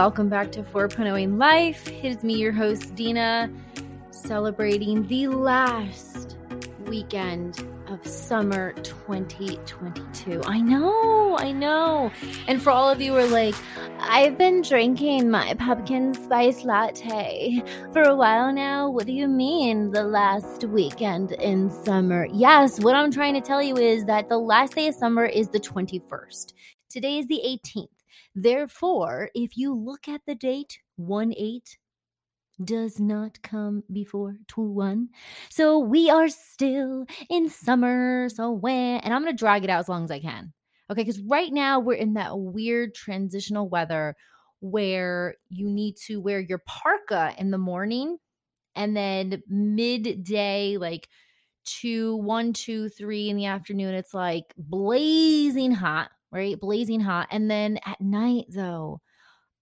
Welcome back to 4.0 Life. It is me, your host, Dina, celebrating the last weekend of summer 2022. I know, I know. And for all of you who are like, I've been drinking my pumpkin spice latte for a while now. What do you mean the last weekend in summer? Yes, what I'm trying to tell you is that the last day of summer is the 21st. Today is the 18th. Therefore, if you look at the date 1 8, does not come before 2 1. So we are still in summer. So when, and I'm to drag it out as long as I can. Okay. Because right now we're in that weird transitional weather where you need to wear your parka in the morning and then midday, like two, one, two, three in the afternoon, it's like blazing hot right? Blazing hot. And then at night, though,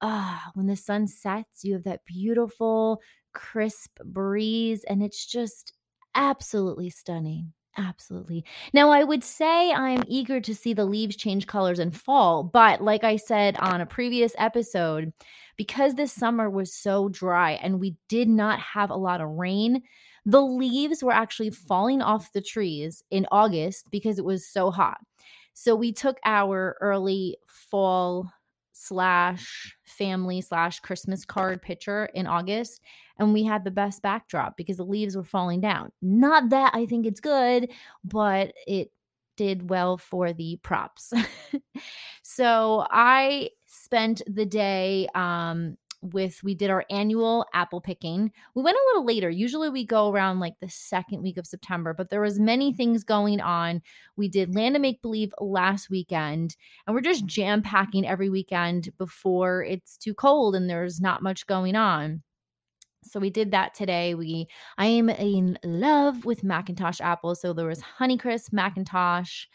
ah, when the sun sets, you have that beautiful, crisp breeze, and it's just absolutely stunning. Absolutely. Now, I would say I'm eager to see the leaves change colors and fall, but like I said on a previous episode, because this summer was so dry and we did not have a lot of rain, the leaves were actually falling off the trees in August because it was so hot. So we took our early fall slash family slash Christmas card picture in August and we had the best backdrop because the leaves were falling down. Not that I think it's good, but it did well for the props. so I spent the day um with we did our annual apple picking. We went a little later. Usually we go around like the second week of September, but there was many things going on. We did Land of Make Believe last weekend, and we're just jam packing every weekend before it's too cold and there's not much going on. So we did that today. We I am in love with McIntosh apples. So there was Honeycrisp, McIntosh,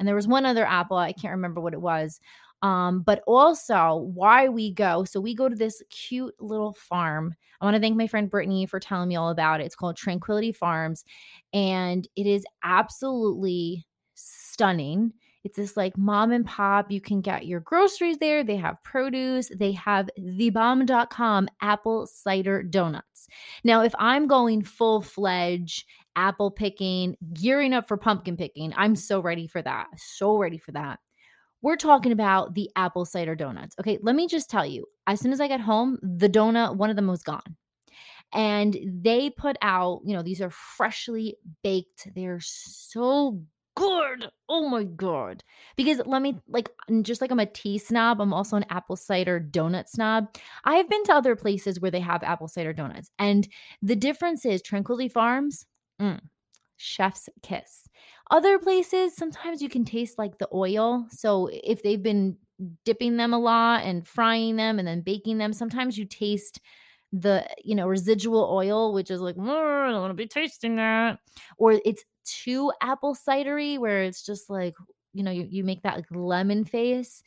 and there was one other apple. I can't remember what it was. Um, but also why we go. So we go to this cute little farm. I want to thank my friend Brittany for telling me all about it. It's called Tranquility Farms, and it is absolutely stunning. It's this like mom and pop. You can get your groceries there. They have produce. They have thebomb.com apple cider donuts. Now, if I'm going full fledged apple picking, gearing up for pumpkin picking, I'm so ready for that. So ready for that. We're talking about the apple cider donuts. Okay, let me just tell you, as soon as I got home, the donut, one of them was gone. And they put out, you know, these are freshly baked. They're so good. Oh my God. Because let me, like, just like I'm a tea snob, I'm also an apple cider donut snob. I've been to other places where they have apple cider donuts. And the difference is Tranquility Farms, mm, chef's kiss. Other places, sometimes you can taste like the oil. So if they've been dipping them a lot and frying them and then baking them, sometimes you taste the you know residual oil which is like i don't want to be tasting that or it's too apple cidery where it's just like you know you, you make that like lemon face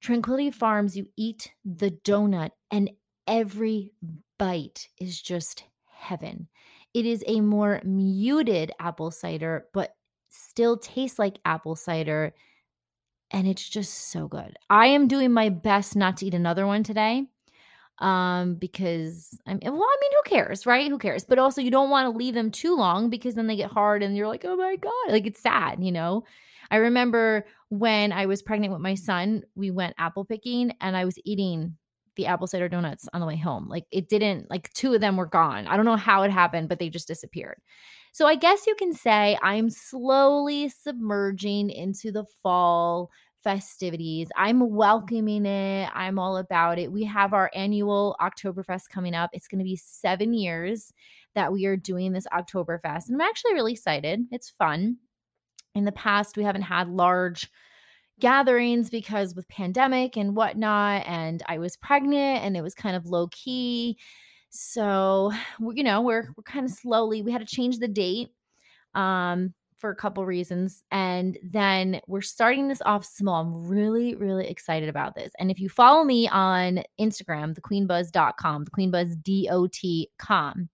tranquility farms you eat the donut and every bite is just heaven it is a more muted apple cider, but still tastes like apple cider. And it's just so good. I am doing my best not to eat another one today um because i'm well i mean who cares right who cares but also you don't want to leave them too long because then they get hard and you're like oh my god like it's sad you know i remember when i was pregnant with my son we went apple picking and i was eating the apple cider donuts on the way home. Like it didn't, like two of them were gone. I don't know how it happened, but they just disappeared. So I guess you can say I'm slowly submerging into the fall festivities. I'm welcoming it. I'm all about it. We have our annual Oktoberfest coming up. It's going to be seven years that we are doing this Oktoberfest. And I'm actually really excited. It's fun. In the past, we haven't had large gatherings because with pandemic and whatnot and i was pregnant and it was kind of low key so you know we're we're kind of slowly we had to change the date um for a couple reasons and then we're starting this off small. I'm really really excited about this. And if you follow me on instagram thequeenbuzz.com thequeenbuzz.com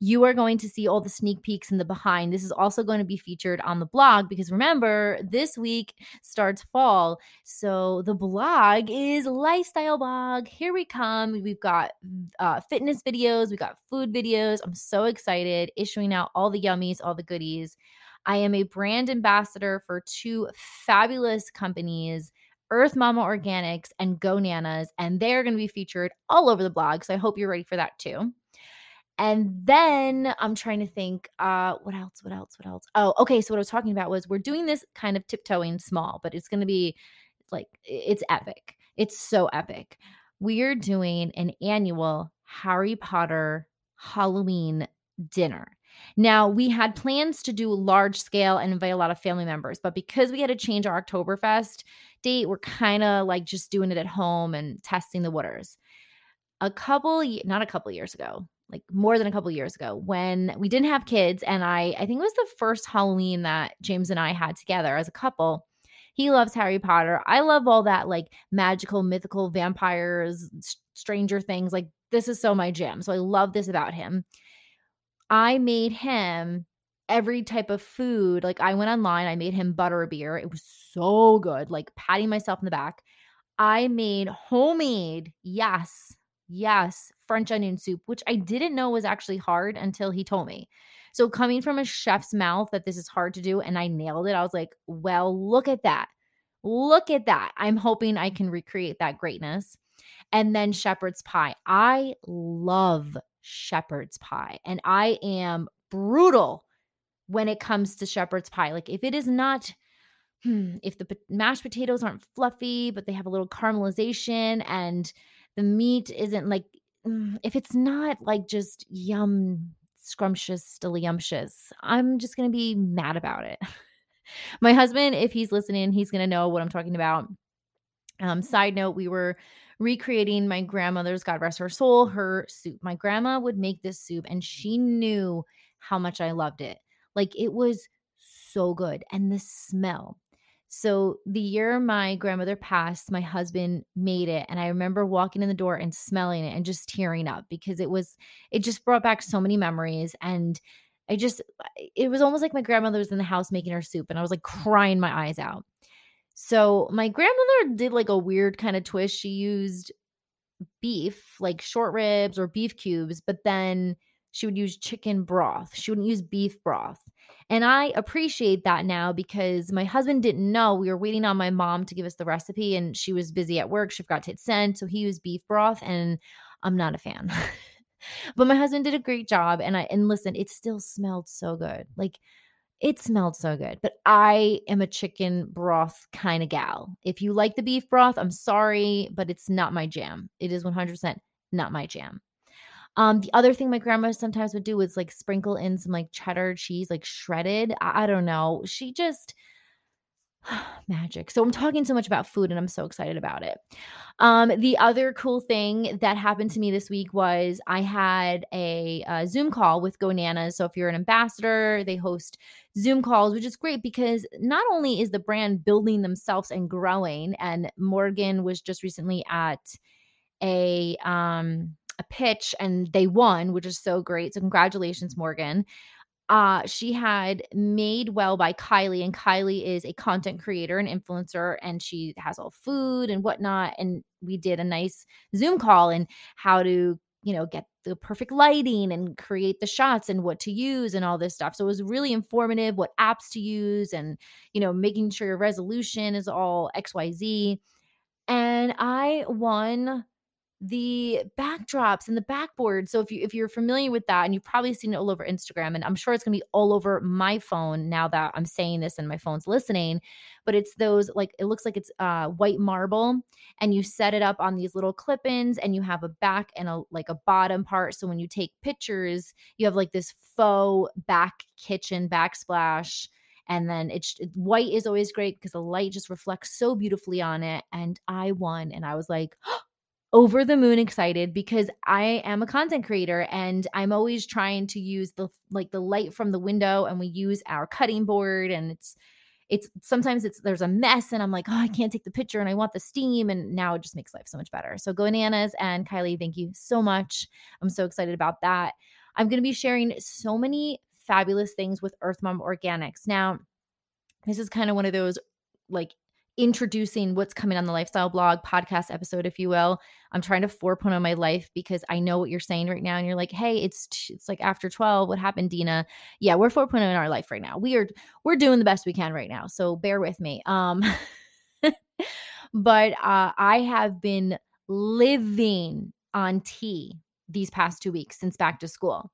you are going to see all the sneak peeks in the behind. This is also going to be featured on the blog because remember, this week starts fall. So the blog is lifestyle blog. Here we come. We've got uh, fitness videos, we've got food videos. I'm so excited, issuing out all the yummies, all the goodies. I am a brand ambassador for two fabulous companies. Earth Mama Organics and Go Nanas, and they're going to be featured all over the blog. So I hope you're ready for that too. And then I'm trying to think, uh, what else? What else? What else? Oh, okay. So what I was talking about was we're doing this kind of tiptoeing small, but it's going to be like it's epic. It's so epic. We're doing an annual Harry Potter Halloween dinner. Now, we had plans to do large scale and invite a lot of family members, but because we had to change our Oktoberfest date, we're kind of like just doing it at home and testing the waters. A couple, not a couple years ago, like more than a couple years ago when we didn't have kids and I I think it was the first Halloween that James and I had together as a couple. He loves Harry Potter. I love all that like magical mythical vampires, stranger things. Like this is so my jam. So I love this about him. I made him every type of food. Like I went online, I made him butter beer. It was so good. Like patting myself in the back. I made homemade, yes, Yes, French onion soup, which I didn't know was actually hard until he told me. So, coming from a chef's mouth that this is hard to do and I nailed it, I was like, well, look at that. Look at that. I'm hoping I can recreate that greatness. And then shepherd's pie. I love shepherd's pie and I am brutal when it comes to shepherd's pie. Like, if it is not hmm, if the mashed potatoes aren't fluffy, but they have a little caramelization and the meat isn't like if it's not like just yum scrumptious delicious i'm just gonna be mad about it. My husband if he's listening he's gonna know what i'm talking about. Um side note we were recreating my grandmother's god rest her soul her soup. My grandma would make this soup and she knew how much i loved it. Like it was so good and the smell so the year my grandmother passed, my husband made it. And I remember walking in the door and smelling it and just tearing up because it was, it just brought back so many memories. And I just, it was almost like my grandmother was in the house making her soup and I was like crying my eyes out. So my grandmother did like a weird kind of twist. She used beef, like short ribs or beef cubes, but then she would use chicken broth. She wouldn't use beef broth. And I appreciate that now because my husband didn't know. We were waiting on my mom to give us the recipe and she was busy at work. She forgot to hit send. So he used beef broth and I'm not a fan. but my husband did a great job. And I, and listen, it still smelled so good. Like it smelled so good. But I am a chicken broth kind of gal. If you like the beef broth, I'm sorry, but it's not my jam. It is 100% not my jam. Um, the other thing my grandma sometimes would do was like sprinkle in some like cheddar cheese, like shredded. I, I don't know. She just magic. So I'm talking so much about food and I'm so excited about it. Um, the other cool thing that happened to me this week was I had a, a Zoom call with Go Nanas. So if you're an ambassador, they host Zoom calls, which is great because not only is the brand building themselves and growing, and Morgan was just recently at a um a pitch and they won, which is so great. So congratulations, Morgan. Uh, she had Made Well by Kylie, and Kylie is a content creator and influencer, and she has all food and whatnot. And we did a nice Zoom call and how to, you know, get the perfect lighting and create the shots and what to use and all this stuff. So it was really informative, what apps to use, and you know, making sure your resolution is all XYZ. And I won the backdrops and the backboard. So if you if you're familiar with that and you've probably seen it all over Instagram and I'm sure it's to be all over my phone now that I'm saying this and my phone's listening, but it's those like it looks like it's uh white marble and you set it up on these little clip-ins and you have a back and a like a bottom part so when you take pictures, you have like this faux back kitchen backsplash and then it's white is always great because the light just reflects so beautifully on it and I won and I was like oh, over the moon excited because I am a content creator and I'm always trying to use the like the light from the window and we use our cutting board and it's it's sometimes it's there's a mess and I'm like, oh, I can't take the picture and I want the steam. And now it just makes life so much better. So go nanas and Kylie, thank you so much. I'm so excited about that. I'm going to be sharing so many fabulous things with Earth Mom Organics. Now, this is kind of one of those like introducing what's coming on the lifestyle blog podcast episode if you will. I'm trying to 4.0 point on my life because i know what you're saying right now and you're like hey it's it's like after 12 what happened dina? Yeah we're 4.0 in our life right now. We are we're doing the best we can right now so bear with me um but uh i have been living on tea these past two weeks since back to school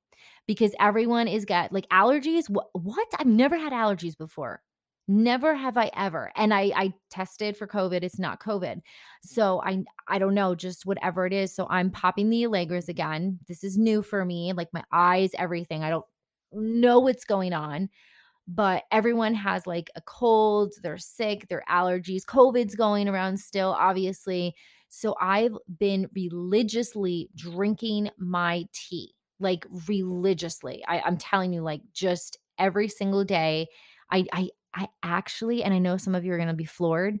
because everyone is got like allergies what, what? I've never had allergies before Never have I ever. And I I tested for COVID. It's not COVID. So I I don't know, just whatever it is. So I'm popping the Allegras again. This is new for me. Like my eyes, everything. I don't know what's going on. But everyone has like a cold, they're sick, their allergies. COVID's going around still, obviously. So I've been religiously drinking my tea, like religiously. I, I'm telling you, like just every single day. I, I I actually, and I know some of you are going to be floored,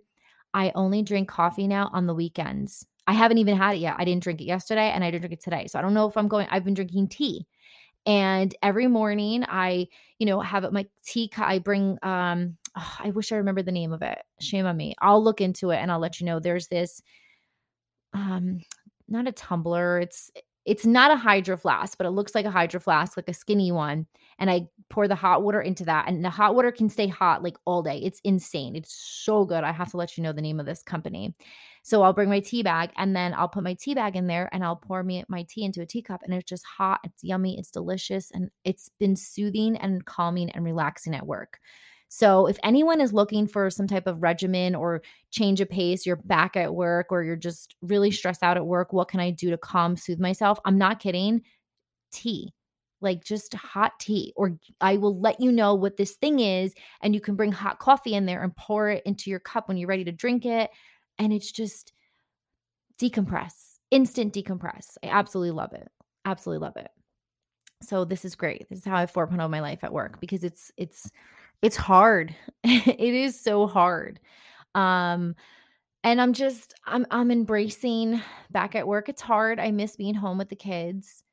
I only drink coffee now on the weekends. I haven't even had it yet. I didn't drink it yesterday and I didn't drink it today. So I don't know if I'm going, I've been drinking tea. And every morning I, you know, have my tea. I bring, um, oh, I wish I remember the name of it. Shame on me. I'll look into it and I'll let you know. There's this, um, not a tumbler. It's it's not a hydro flask, but it looks like a hydro flask, like a skinny one. And I pour the hot water into that. And the hot water can stay hot like all day. It's insane. It's so good. I have to let you know the name of this company. So I'll bring my tea bag and then I'll put my tea bag in there and I'll pour me my tea into a teacup. And it's just hot. It's yummy. It's delicious. And it's been soothing and calming and relaxing at work. So, if anyone is looking for some type of regimen or change of pace, you're back at work or you're just really stressed out at work, what can I do to calm, soothe myself? I'm not kidding. Tea, like just hot tea, or I will let you know what this thing is, and you can bring hot coffee in there and pour it into your cup when you're ready to drink it. And it's just decompress, instant decompress. I absolutely love it. Absolutely love it. So this is great. This is how I 4.0 my life at work because it's it's it's hard. it is so hard. Um and I'm just I'm I'm embracing back at work. It's hard. I miss being home with the kids,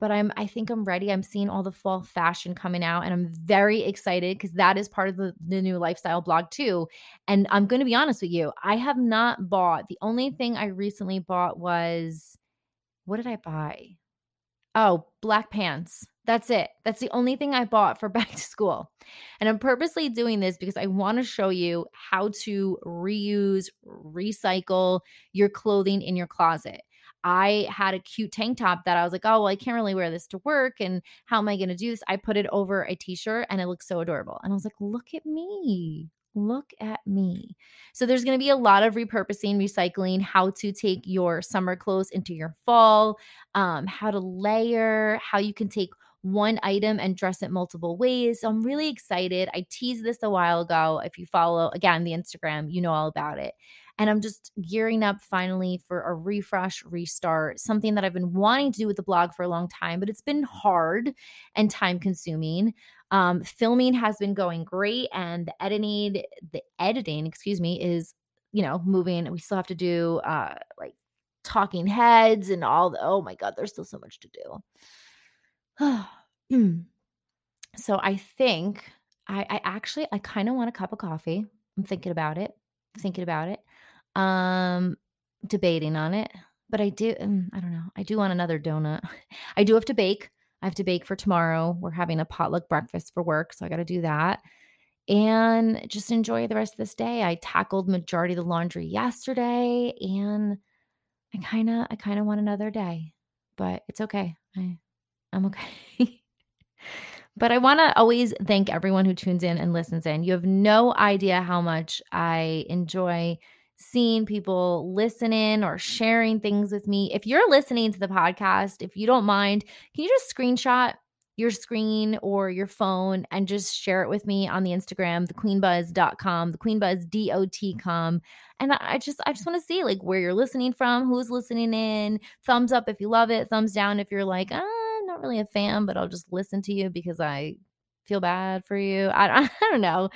but I'm I think I'm ready. I'm seeing all the fall fashion coming out and I'm very excited cuz that is part of the, the new lifestyle blog too. And I'm going to be honest with you, I have not bought. The only thing I recently bought was what did I buy? Oh, black pants. That's it. That's the only thing I bought for back to school. And I'm purposely doing this because I want to show you how to reuse, recycle your clothing in your closet. I had a cute tank top that I was like, oh, well, I can't really wear this to work. And how am I going to do this? I put it over a t shirt and it looks so adorable. And I was like, look at me. Look at me. So there's going to be a lot of repurposing, recycling, how to take your summer clothes into your fall, um, how to layer, how you can take one item and dress it multiple ways. So I'm really excited. I teased this a while ago. If you follow again the Instagram, you know all about it. And I'm just gearing up finally for a refresh, restart, something that I've been wanting to do with the blog for a long time, but it's been hard and time consuming. Um, filming has been going great, and the editing, the editing, excuse me, is you know moving. We still have to do uh, like talking heads and all the. Oh my god, there's still so much to do. so I think I, I actually I kind of want a cup of coffee. I'm thinking about it, thinking about it, um, debating on it. But I do, mm, I don't know. I do want another donut. I do have to bake. I have to bake for tomorrow. We're having a potluck breakfast for work, so I got to do that. And just enjoy the rest of this day. I tackled majority of the laundry yesterday and I kind of I kind of want another day, but it's okay. I I'm okay. but I want to always thank everyone who tunes in and listens in. You have no idea how much I enjoy seeing people listening or sharing things with me. If you're listening to the podcast, if you don't mind, can you just screenshot your screen or your phone and just share it with me on the Instagram, thequeenbuzz.com, thequeenbuzz.com. And I just I just want to see like where you're listening from, who's listening in. Thumbs up if you love it, thumbs down if you're like, ah, not really a fan, but I'll just listen to you because I feel bad for you. I, I don't know.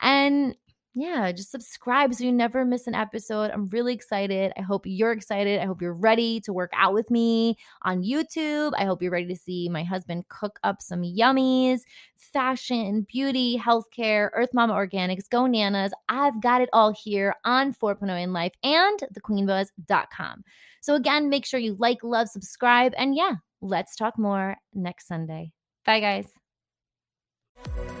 And yeah, just subscribe so you never miss an episode. I'm really excited. I hope you're excited. I hope you're ready to work out with me on YouTube. I hope you're ready to see my husband cook up some yummies, fashion, beauty, healthcare, Earth Mama Organics, Go Nanas. I've got it all here on 4.0 in Life and thequeenbuzz.com. So again, make sure you like, love, subscribe, and yeah, let's talk more next Sunday. Bye, guys.